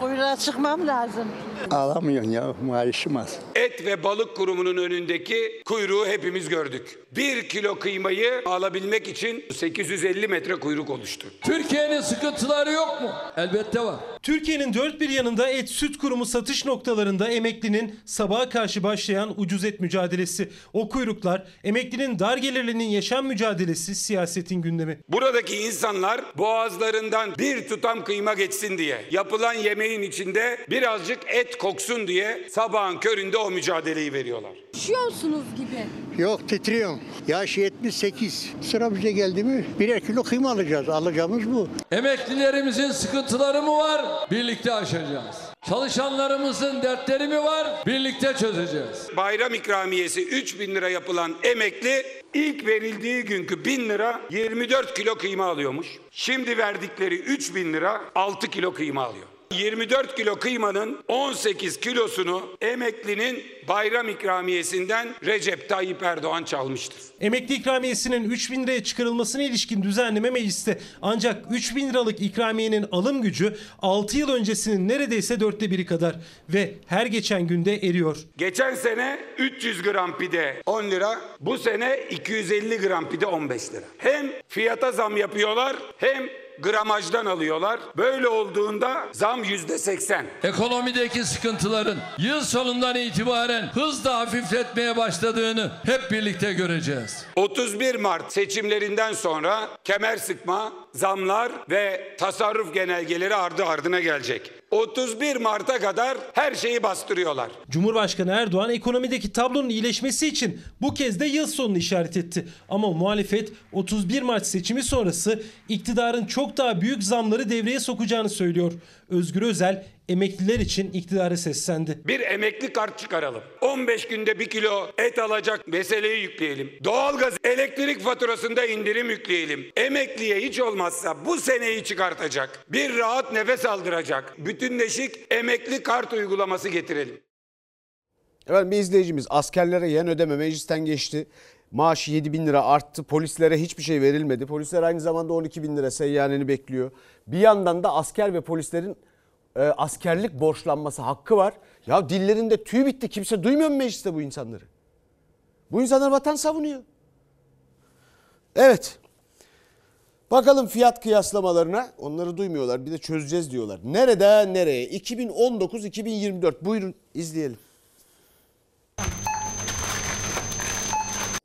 Kuyruğa çıkmam lazım. Alamıyorsun ya maaşım az. Et ve Balık Kurumu'nun önündeki kuyruğu hepimiz gördük. Bir kilo kıymayı alabilmek için 850 metre kuyruk oluştu. Türkiye'nin sıkıntıları yok mu? Elbette var. Türkiye'nin dört bir yanında et süt kurumu satış noktalarında emeklinin sabaha karşı başlayan ucuz et mücadelesi. O kuyruklar emeklinin dar gelirlinin yaşam mücadelesi siyasetin gündemi. Buradaki insanlar boğazlarından bir tutam kıyma geçsin diye yapılan yemeğin içinde birazcık et koksun diye sabahın köründe o mücadeleyi veriyorlar. Üşüyorsunuz gibi. Yok titriyorum. Yaş 78. Sıra bize geldi mi birer kilo kıyma alacağız. Alacağımız bu. Emeklilerimizin sıkıntıları mı var? Birlikte aşacağız. Çalışanlarımızın dertleri mi var? Birlikte çözeceğiz. Bayram ikramiyesi 3 bin lira yapılan emekli ilk verildiği günkü 1000 lira 24 kilo kıyma alıyormuş. Şimdi verdikleri 3 bin lira 6 kilo kıyma alıyor. 24 kilo kıymanın 18 kilosunu emeklinin bayram ikramiyesinden Recep Tayyip Erdoğan çalmıştır. Emekli ikramiyesinin 3000 liraya çıkarılmasına ilişkin düzenleme mecliste ancak 3000 liralık ikramiyenin alım gücü 6 yıl öncesinin neredeyse dörtte biri kadar ve her geçen günde eriyor. Geçen sene 300 gram pide 10 lira, bu sene 250 gram pide 15 lira. Hem fiyata zam yapıyorlar hem gramajdan alıyorlar. Böyle olduğunda zam yüzde 80. Ekonomideki sıkıntıların yıl sonundan itibaren hızla hafifletmeye başladığını hep birlikte göreceğiz. 31 Mart seçimlerinden sonra kemer sıkma, zamlar ve tasarruf genelgeleri ardı ardına gelecek. 31 Mart'a kadar her şeyi bastırıyorlar. Cumhurbaşkanı Erdoğan ekonomideki tablonun iyileşmesi için bu kez de yıl sonunu işaret etti. Ama muhalefet 31 Mart seçimi sonrası iktidarın çok daha büyük zamları devreye sokacağını söylüyor. Özgür Özel emekliler için iktidara seslendi. Bir emekli kart çıkaralım. 15 günde bir kilo et alacak meseleyi yükleyelim. Doğalgaz, elektrik faturasında indirim yükleyelim. Emekliye hiç olmazsa bu seneyi çıkartacak. Bir rahat nefes aldıracak. Bütünleşik emekli kart uygulaması getirelim. Efendim bir izleyicimiz askerlere yen ödeme meclisten geçti. Maaş 7 bin lira arttı. Polislere hiçbir şey verilmedi. Polisler aynı zamanda 12 bin lira seyyaneni bekliyor. Bir yandan da asker ve polislerin e, askerlik borçlanması hakkı var. Ya dillerinde tüy bitti. Kimse duymuyor mu mecliste bu insanları? Bu insanlar vatan savunuyor. Evet. Bakalım fiyat kıyaslamalarına. Onları duymuyorlar. Bir de çözeceğiz diyorlar. Nereden nereye? 2019-2024. Buyurun izleyelim.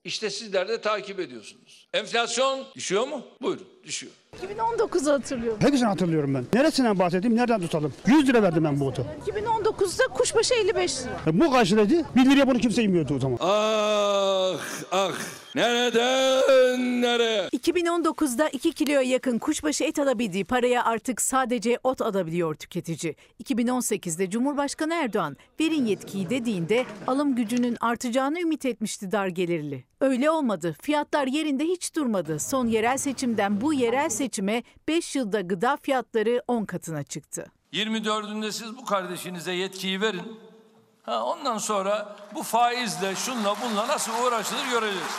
İşte sizler de takip ediyorsunuz. Enflasyon düşüyor mu? Buyurun düşüyor. 2019'u hatırlıyorum. Hepsini hatırlıyorum ben. Neresinden bahsedeyim, nereden tutalım? 100 lira verdim ben bu otu. 2019'da kuşbaşı 55 lira. E, Bu kaç liraydı? 1 liraya bunu kimse yemiyordu o zaman. Ah ah nereden nereye? 2019'da 2 kiloya yakın kuşbaşı et alabildiği paraya artık sadece ot alabiliyor tüketici. 2018'de Cumhurbaşkanı Erdoğan verin yetkiyi dediğinde alım gücünün artacağını ümit etmişti dar gelirli. Öyle olmadı. Fiyatlar yerinde hiç durmadı. Son yerel seçimden bu yerel seçime 5 yılda gıda fiyatları 10 katına çıktı. 24'ünde siz bu kardeşinize yetkiyi verin. Ha, ondan sonra bu faizle şunla bunla nasıl uğraşılır göreceğiz.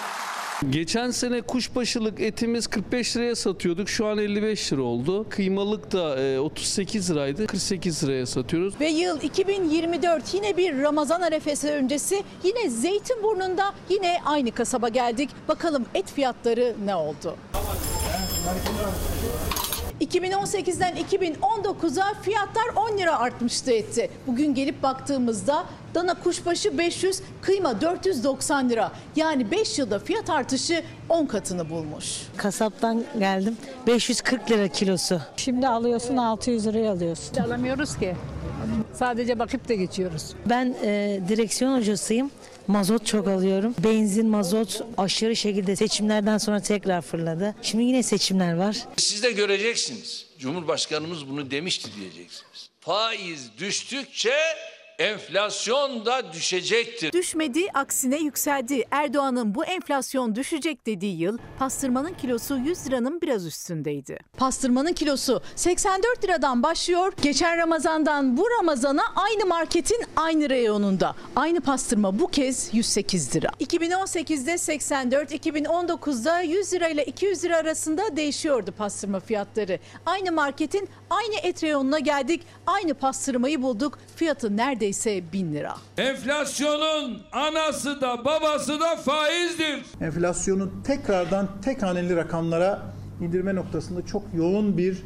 Geçen sene kuşbaşılık etimiz 45 liraya satıyorduk. Şu an 55 lira oldu. Kıymalık da e, 38 liraydı. 48 liraya satıyoruz. Ve yıl 2024 yine bir Ramazan arefesi öncesi yine Zeytinburnu'nda yine aynı kasaba geldik. Bakalım et fiyatları ne oldu? 2018'den 2019'a fiyatlar 10 lira artmıştı etti. Bugün gelip baktığımızda dana kuşbaşı 500, kıyma 490 lira. Yani 5 yılda fiyat artışı 10 katını bulmuş. Kasaptan geldim. 540 lira kilosu. Şimdi alıyorsun 600 liraya alıyorsun. Alamıyoruz ki. Sadece bakıp da geçiyoruz. Ben e, direksiyon hocasıyım. Mazot çok alıyorum. Benzin, mazot aşırı şekilde seçimlerden sonra tekrar fırladı. Şimdi yine seçimler var. Siz de göreceksiniz. Cumhurbaşkanımız bunu demişti diyeceksiniz. Faiz düştükçe enflasyon da düşecektir. Düşmedi, aksine yükseldi. Erdoğan'ın bu enflasyon düşecek dediği yıl pastırmanın kilosu 100 liranın biraz üstündeydi. Pastırmanın kilosu 84 liradan başlıyor. Geçen Ramazan'dan bu Ramazan'a aynı marketin aynı reyonunda. Aynı pastırma bu kez 108 lira. 2018'de 84, 2019'da 100 lira ile 200 lira arasında değişiyordu pastırma fiyatları. Aynı marketin aynı et reyonuna geldik. Aynı pastırmayı bulduk. Fiyatı neredeyse 1000 lira. Enflasyonun anası da babası da faizdir. enflasyonu tekrardan tek haneli rakamlara indirme noktasında çok yoğun bir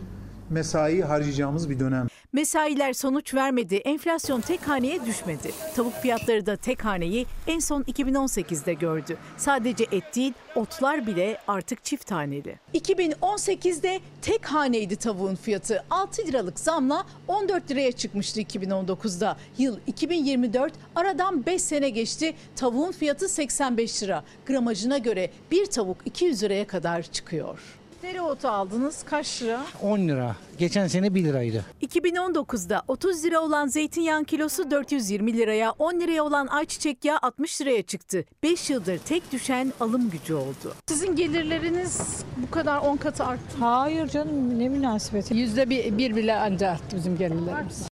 mesai harcayacağımız bir dönem. Mesailer sonuç vermedi, enflasyon tek haneye düşmedi. Tavuk fiyatları da tek haneyi en son 2018'de gördü. Sadece et değil, otlar bile artık çift haneli. 2018'de tek haneydi tavuğun fiyatı. 6 liralık zamla 14 liraya çıkmıştı 2019'da. Yıl 2024 aradan 5 sene geçti. Tavuğun fiyatı 85 lira. Gramajına göre bir tavuk 200 liraya kadar çıkıyor. Dereotu aldınız kaç lira? 10 lira. Geçen sene 1 liraydı. 2019'da 30 lira olan zeytinyağı kilosu 420 liraya, 10 liraya olan ayçiçek yağı 60 liraya çıktı. 5 yıldır tek düşen alım gücü oldu. Sizin gelirleriniz bu kadar 10 katı arttı. Hayır canım ne münasebeti. Yüzde bir, bir bile anca arttı bizim gelirlerimiz.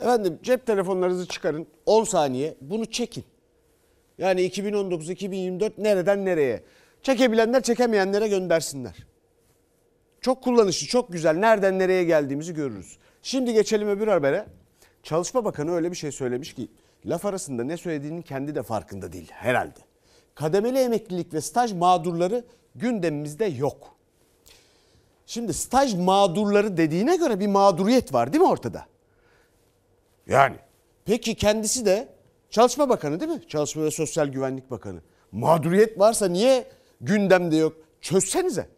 Efendim cep telefonlarınızı çıkarın 10 saniye bunu çekin. Yani 2019-2024 nereden nereye? Çekebilenler çekemeyenlere göndersinler. Çok kullanışlı, çok güzel. Nereden nereye geldiğimizi görürüz. Şimdi geçelim öbür habere. Çalışma Bakanı öyle bir şey söylemiş ki laf arasında ne söylediğinin kendi de farkında değil herhalde. Kademeli emeklilik ve staj mağdurları gündemimizde yok. Şimdi staj mağdurları dediğine göre bir mağduriyet var değil mi ortada? Yani peki kendisi de Çalışma Bakanı değil mi? Çalışma ve Sosyal Güvenlik Bakanı. Mağduriyet varsa niye gündemde yok? Çözsenize.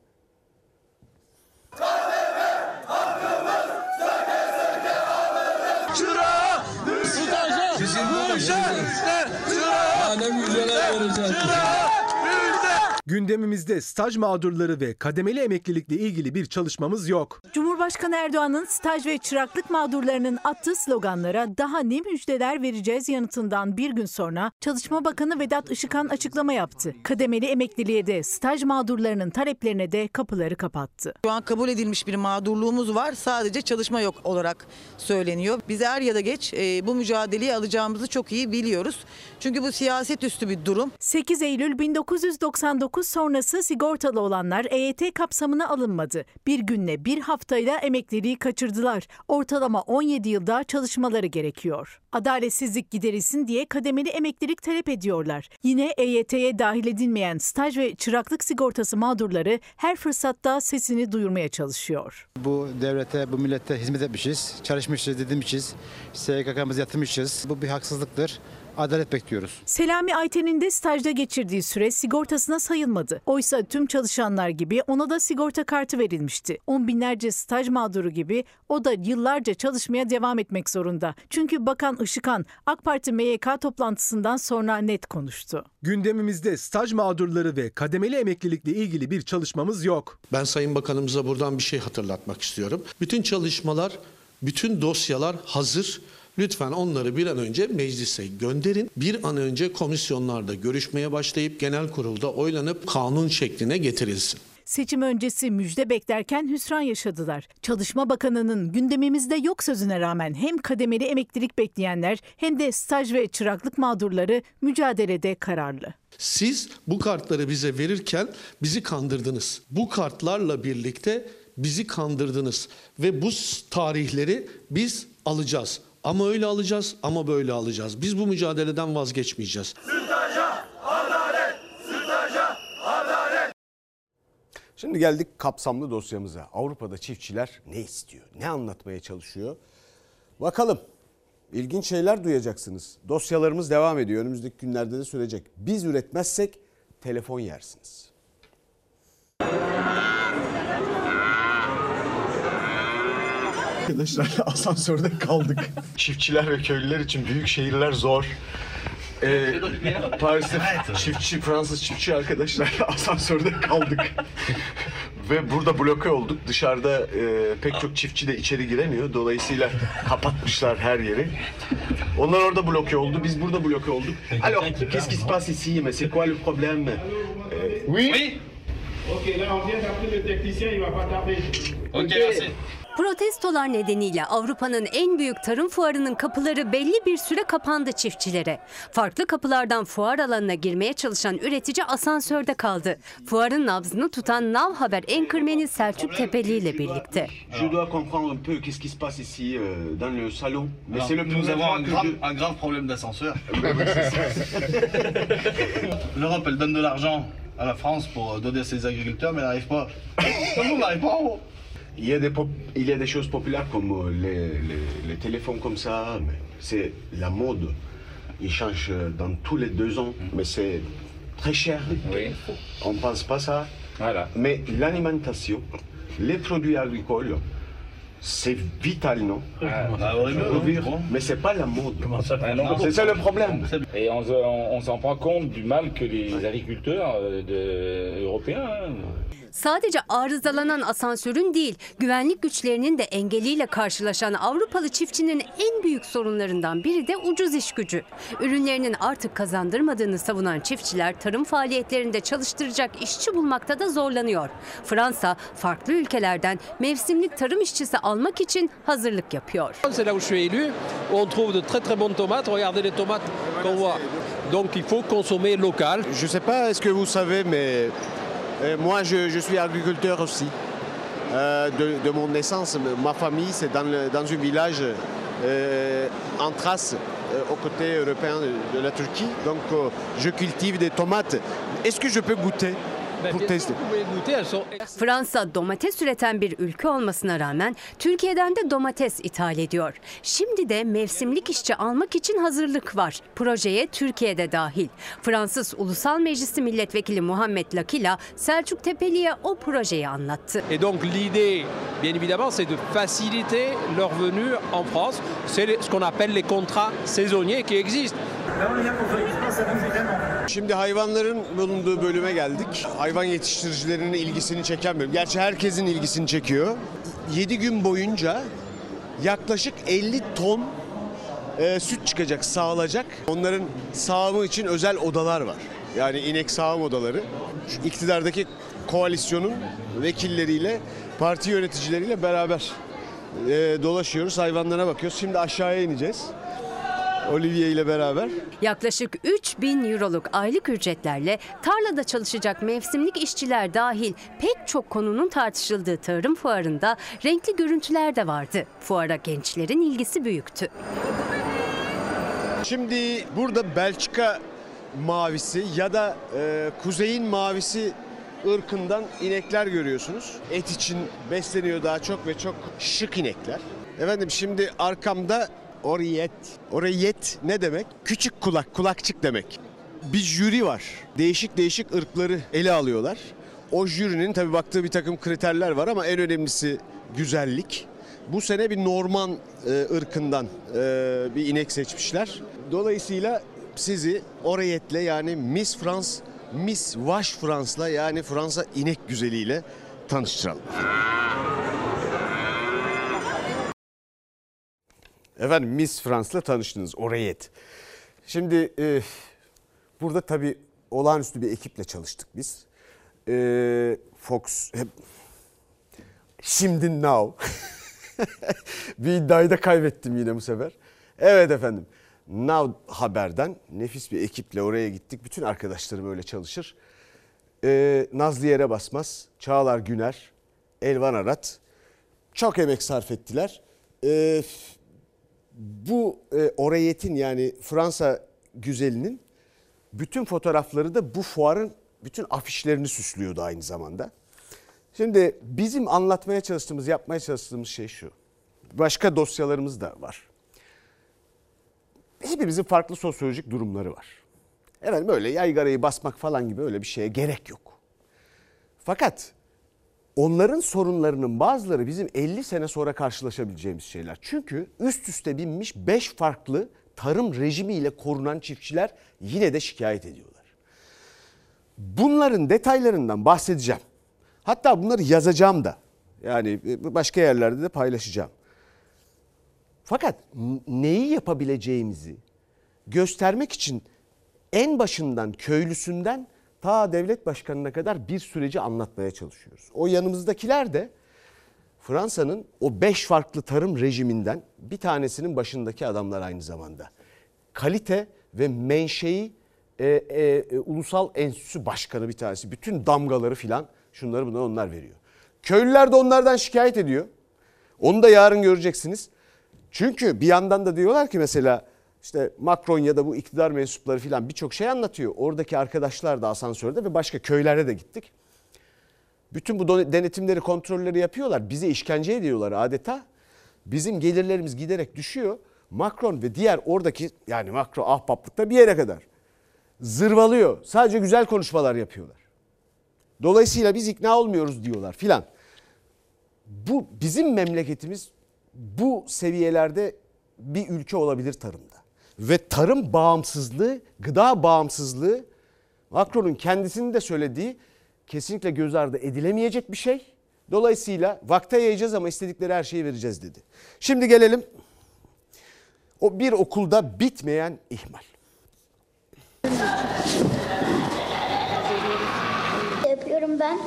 Gündemimizde staj mağdurları ve kademeli emeklilikle ilgili bir çalışmamız yok. Cumhurbaşkanı Cumhurbaşkanı Erdoğan'ın staj ve çıraklık mağdurlarının attığı sloganlara daha ne müjdeler vereceğiz yanıtından bir gün sonra Çalışma Bakanı Vedat Işıkhan açıklama yaptı. Kademeli emekliliğe de staj mağdurlarının taleplerine de kapıları kapattı. Şu an kabul edilmiş bir mağdurluğumuz var. Sadece çalışma yok olarak söyleniyor. Biz er ya da geç e, bu mücadeleyi alacağımızı çok iyi biliyoruz. Çünkü bu siyaset üstü bir durum. 8 Eylül 1999 sonrası sigortalı olanlar EYT kapsamına alınmadı. Bir günle bir haftayla emekliliği kaçırdılar. Ortalama 17 yılda çalışmaları gerekiyor. Adaletsizlik giderilsin diye kademeli emeklilik talep ediyorlar. Yine EYT'ye dahil edilmeyen staj ve çıraklık sigortası mağdurları her fırsatta sesini duyurmaya çalışıyor. Bu devlete, bu millete hizmet etmişiz, çalışmışız, didinmişiz, SGK'mızı yatırmışız. Bu bir haksızlıktır. Adalet bekliyoruz. Selami Ayten'in de stajda geçirdiği süre sigortasına sayılmadı. Oysa tüm çalışanlar gibi ona da sigorta kartı verilmişti. On binlerce staj mağduru gibi o da yıllarca çalışmaya devam etmek zorunda. Çünkü Bakan Işıkhan AK Parti MYK toplantısından sonra net konuştu. Gündemimizde staj mağdurları ve kademeli emeklilikle ilgili bir çalışmamız yok. Ben Sayın Bakanımıza buradan bir şey hatırlatmak istiyorum. Bütün çalışmalar, bütün dosyalar hazır. Lütfen onları bir an önce meclise gönderin. Bir an önce komisyonlarda görüşmeye başlayıp genel kurulda oylanıp kanun şekline getirilsin. Seçim öncesi müjde beklerken hüsran yaşadılar. Çalışma Bakanı'nın gündemimizde yok sözüne rağmen hem kademeli emeklilik bekleyenler hem de staj ve çıraklık mağdurları mücadelede kararlı. Siz bu kartları bize verirken bizi kandırdınız. Bu kartlarla birlikte bizi kandırdınız ve bu tarihleri biz alacağız. Ama öyle alacağız ama böyle alacağız. Biz bu mücadeleden vazgeçmeyeceğiz. Şimdi geldik kapsamlı dosyamıza. Avrupa'da çiftçiler ne istiyor? Ne anlatmaya çalışıyor? Bakalım. İlginç şeyler duyacaksınız. Dosyalarımız devam ediyor. Önümüzdeki günlerde de sürecek. Biz üretmezsek telefon yersiniz. Arkadaşlar asansörde kaldık. Çiftçiler ve köylüler için büyük şehirler zor. Ee, Paris'te çiftçi, Fransız çiftçi arkadaşlar asansörde kaldık. ve burada bloke olduk. Dışarıda e, pek çok çiftçi de içeri giremiyor. Dolayısıyla kapatmışlar her yeri. Onlar orada bloke oldu, biz burada bloke olduk. Alors, qu'est-ce qui se passe ici? Mais c'est quoi le problème? Euh, oui? Ok, là on vient d'appeler le technicien, il va pas tarder. Ok, merci. Protestolar nedeniyle Avrupa'nın en büyük tarım fuarının kapıları belli bir süre kapandı çiftçilere. Farklı kapılardan fuar alanına girmeye çalışan üretici asansörde kaldı. Fuarın nabzını tutan Nav Haber enkırmeni Selçuk Tepeli ile birlikte. Je dois comprendre un peu qu'est-ce qui se passe ici euh, dans le salon. Mais c'est le nous premier avons un grave, problème d'ascenseur. L'Europe, elle donne de l'argent à la France pour euh, donner à ses agriculteurs, mais elle n'arrive pas. On n'arrive pas en haut Il y, a des pop- il y a des choses populaires comme euh, les, les- les téléphones comme ça, mais c'est la mode. Ils changent euh, dans tous les deux ans, mais c'est très cher. On ne pense pas ça. Mais l'alimentation, les produits agricoles, c'est vital, non? Bah, oui, Je mais oui, c'est pas la mode. Ah. C'est ça le problème. Et on, on- on s'en rend compte du mal que les agriculteurs euh, de- européens hein, Sadece arızalanan asansörün değil, güvenlik güçlerinin de engeliyle karşılaşan Avrupalı çiftçinin en büyük sorunlarından biri de ucuz iş gücü. Ürünlerinin artık kazandırmadığını savunan çiftçiler tarım faaliyetlerinde çalıştıracak işçi bulmakta da zorlanıyor. Fransa farklı ülkelerden mevsimlik tarım işçisi almak için hazırlık yapıyor. On trouve de très très bonnes tomates. Regardez les tomates qu'on voit. Donc il faut consommer local. Je sais pas, est-ce que vous savez, mais euh, moi je, suis agriculteur aussi. Euh, de, mon naissance, ma famille c'est dans, dans un village euh, en Thrace, euh, au côté européen de, de la Turquie. Donc je cultive des tomates. Est-ce que je peux goûter? Sont Fransa domates üreten bir ülke olmasına rağmen Türkiye'den de domates ithal ediyor. Şimdi de mevsimlik işçi almak için hazırlık var. Projeye Türkiye'de dahil. Fransız Ulusal Meclisi Milletvekili Muhammed Lakila Selçuk Tepeli'ye o projeyi anlattı. Et donc l'idée, bien évidemment, c'est de faciliter leur venue en France. C'est ce qu'on appelle les contrats saisonniers qui existent. Là on est là pour faire une évidemment. Şimdi hayvanların bulunduğu bölüme geldik. Hayvan yetiştiricilerinin ilgisini çeken bölüm. Gerçi herkesin ilgisini çekiyor. 7 gün boyunca yaklaşık 50 ton e, süt çıkacak, sağılacak. Onların sağımı için özel odalar var. Yani inek sağım odaları. Şu iktidardaki koalisyonun vekilleriyle, parti yöneticileriyle beraber e, dolaşıyoruz. Hayvanlara bakıyoruz. Şimdi aşağıya ineceğiz. Olivier ile beraber. Yaklaşık 3000 euroluk aylık ücretlerle tarlada çalışacak mevsimlik işçiler dahil pek çok konunun tartışıldığı tarım fuarında renkli görüntüler de vardı. Fuara gençlerin ilgisi büyüktü. Şimdi burada Belçika mavisi ya da e, kuzeyin mavisi ırkından inekler görüyorsunuz. Et için besleniyor daha çok ve çok şık inekler. Efendim şimdi arkamda oriyet. Oriyet ne demek? Küçük kulak, kulakçık demek. Bir jüri var. Değişik değişik ırkları ele alıyorlar. O jürinin tabii baktığı bir takım kriterler var ama en önemlisi güzellik. Bu sene bir Norman e, ırkından e, bir inek seçmişler. Dolayısıyla sizi Oreyetle yani Miss France, Miss Vache France'la yani Fransa inek güzeliyle tanıştıralım. Efendim Miss France'la tanıştınız Oreyet. Şimdi e, burada tabii olağanüstü bir ekiple çalıştık biz. E, Fox hep şimdi now. bir iddiayı da kaybettim yine bu sefer. Evet efendim. Now Haber'den nefis bir ekiple oraya gittik. Bütün arkadaşlarım öyle çalışır. Ee, Nazlı Yere Basmaz, Çağlar Güner, Elvan Arat çok emek sarf ettiler. Ee, bu e, Oreyet'in yani Fransa güzelinin bütün fotoğrafları da bu fuarın bütün afişlerini süslüyordu aynı zamanda. Şimdi bizim anlatmaya çalıştığımız, yapmaya çalıştığımız şey şu. Başka dosyalarımız da var. Hepimizin farklı sosyolojik durumları var. Efendim böyle yaygarayı basmak falan gibi öyle bir şeye gerek yok. Fakat onların sorunlarının bazıları bizim 50 sene sonra karşılaşabileceğimiz şeyler. Çünkü üst üste binmiş 5 farklı tarım rejimiyle korunan çiftçiler yine de şikayet ediyorlar. Bunların detaylarından bahsedeceğim. Hatta bunları yazacağım da. Yani başka yerlerde de paylaşacağım. Fakat neyi yapabileceğimizi göstermek için en başından köylüsünden ta devlet başkanına kadar bir süreci anlatmaya çalışıyoruz. O yanımızdakiler de Fransa'nın o beş farklı tarım rejiminden bir tanesinin başındaki adamlar aynı zamanda. Kalite ve menşei e, e, e, Ulusal Enstitüsü Başkanı bir tanesi. Bütün damgaları filan şunları bunları onlar veriyor. Köylüler de onlardan şikayet ediyor. Onu da yarın göreceksiniz. Çünkü bir yandan da diyorlar ki mesela işte Macron ya da bu iktidar mensupları filan birçok şey anlatıyor. Oradaki arkadaşlar da asansörde ve başka köylere de gittik. Bütün bu denetimleri, kontrolleri yapıyorlar. Bize işkence ediyorlar adeta. Bizim gelirlerimiz giderek düşüyor. Macron ve diğer oradaki yani Macron ahbaplıkta bir yere kadar zırvalıyor. Sadece güzel konuşmalar yapıyorlar. Dolayısıyla biz ikna olmuyoruz diyorlar filan. Bu bizim memleketimiz bu seviyelerde bir ülke olabilir tarımda. Ve tarım bağımsızlığı, gıda bağımsızlığı Macron'un kendisinin de söylediği kesinlikle göz ardı edilemeyecek bir şey. Dolayısıyla vakte yayacağız ama istedikleri her şeyi vereceğiz dedi. Şimdi gelelim o bir okulda bitmeyen ihmal. Yapıyorum ben.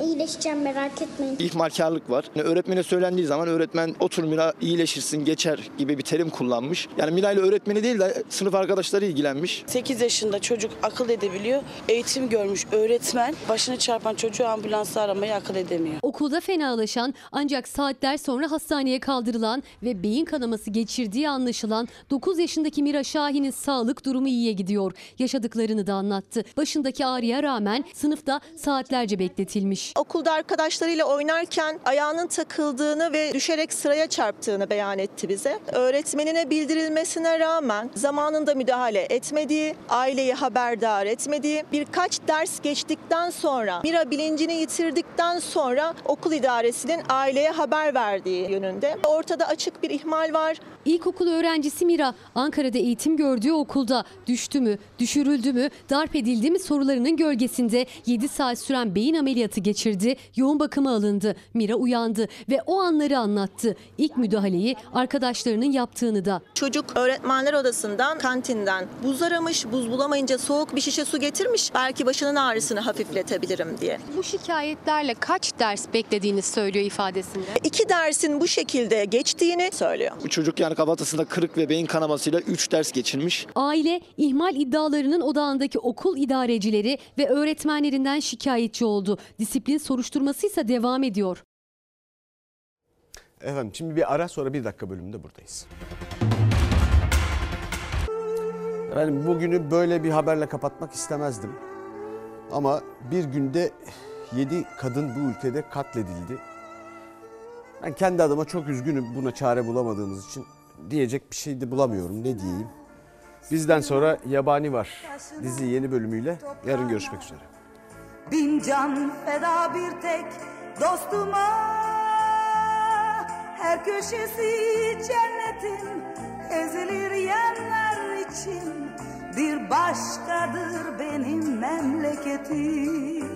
İyileşeceğim merak etmeyin. İhmalkarlık var. Yani öğretmene söylendiği zaman öğretmen otur Mira iyileşirsin geçer gibi bir terim kullanmış. Yani Mira ile öğretmeni değil de sınıf arkadaşları ilgilenmiş. 8 yaşında çocuk akıl edebiliyor. Eğitim görmüş öğretmen başını çarpan çocuğu ambulansa aramayı akıl edemiyor. Okulda fenalaşan ancak saatler sonra hastaneye kaldırılan ve beyin kanaması geçirdiği anlaşılan 9 yaşındaki Mira Şahin'in sağlık durumu iyiye gidiyor. Yaşadıklarını da anlattı. Başındaki ağrıya rağmen sınıfta saatlerce bekletilmiş. Okulda arkadaşlarıyla oynarken ayağının takıldığını ve düşerek sıraya çarptığını beyan etti bize. Öğretmenine bildirilmesine rağmen zamanında müdahale etmediği, aileyi haberdar etmediği, birkaç ders geçtikten sonra, Mira bilincini yitirdikten sonra okul idaresinin aileye haber verdiği yönünde. Ortada açık bir ihmal var. İlkokul öğrencisi Mira Ankara'da eğitim gördüğü okulda düştü mü, düşürüldü mü, darp edildi mi sorularının gölgesinde 7 saat süren beyin ameliyatı geçirdi, yoğun bakıma alındı. Mira uyandı ve o anları anlattı. İlk müdahaleyi arkadaşlarının yaptığını da. Çocuk öğretmenler odasından, kantinden buz aramış, buz bulamayınca soğuk bir şişe su getirmiş. Belki başının ağrısını hafifletebilirim diye. Bu şikayetlerle kaç ders beklediğini söylüyor ifadesinde. İki dersin bu şekilde geçtiğini söylüyor. Bu çocuk yani kafatasında kırık ve beyin kanamasıyla 3 ders geçirmiş. Aile ihmal iddialarının odağındaki okul idarecileri ve öğretmenlerinden şikayetçi oldu. Disiplin soruşturması ise devam ediyor. Efendim şimdi bir ara sonra bir dakika bölümünde buradayız. Efendim bugünü böyle bir haberle kapatmak istemezdim. Ama bir günde 7 kadın bu ülkede katledildi. Ben kendi adıma çok üzgünüm buna çare bulamadığımız için. Diyecek bir şey de bulamıyorum ne diyeyim. Bizden sonra Yabani var dizi yeni bölümüyle yarın görüşmek üzere. Bin can feda bir tek dostuma. Her köşesi cennetin ezilir yerler için. Bir başkadır benim memleketim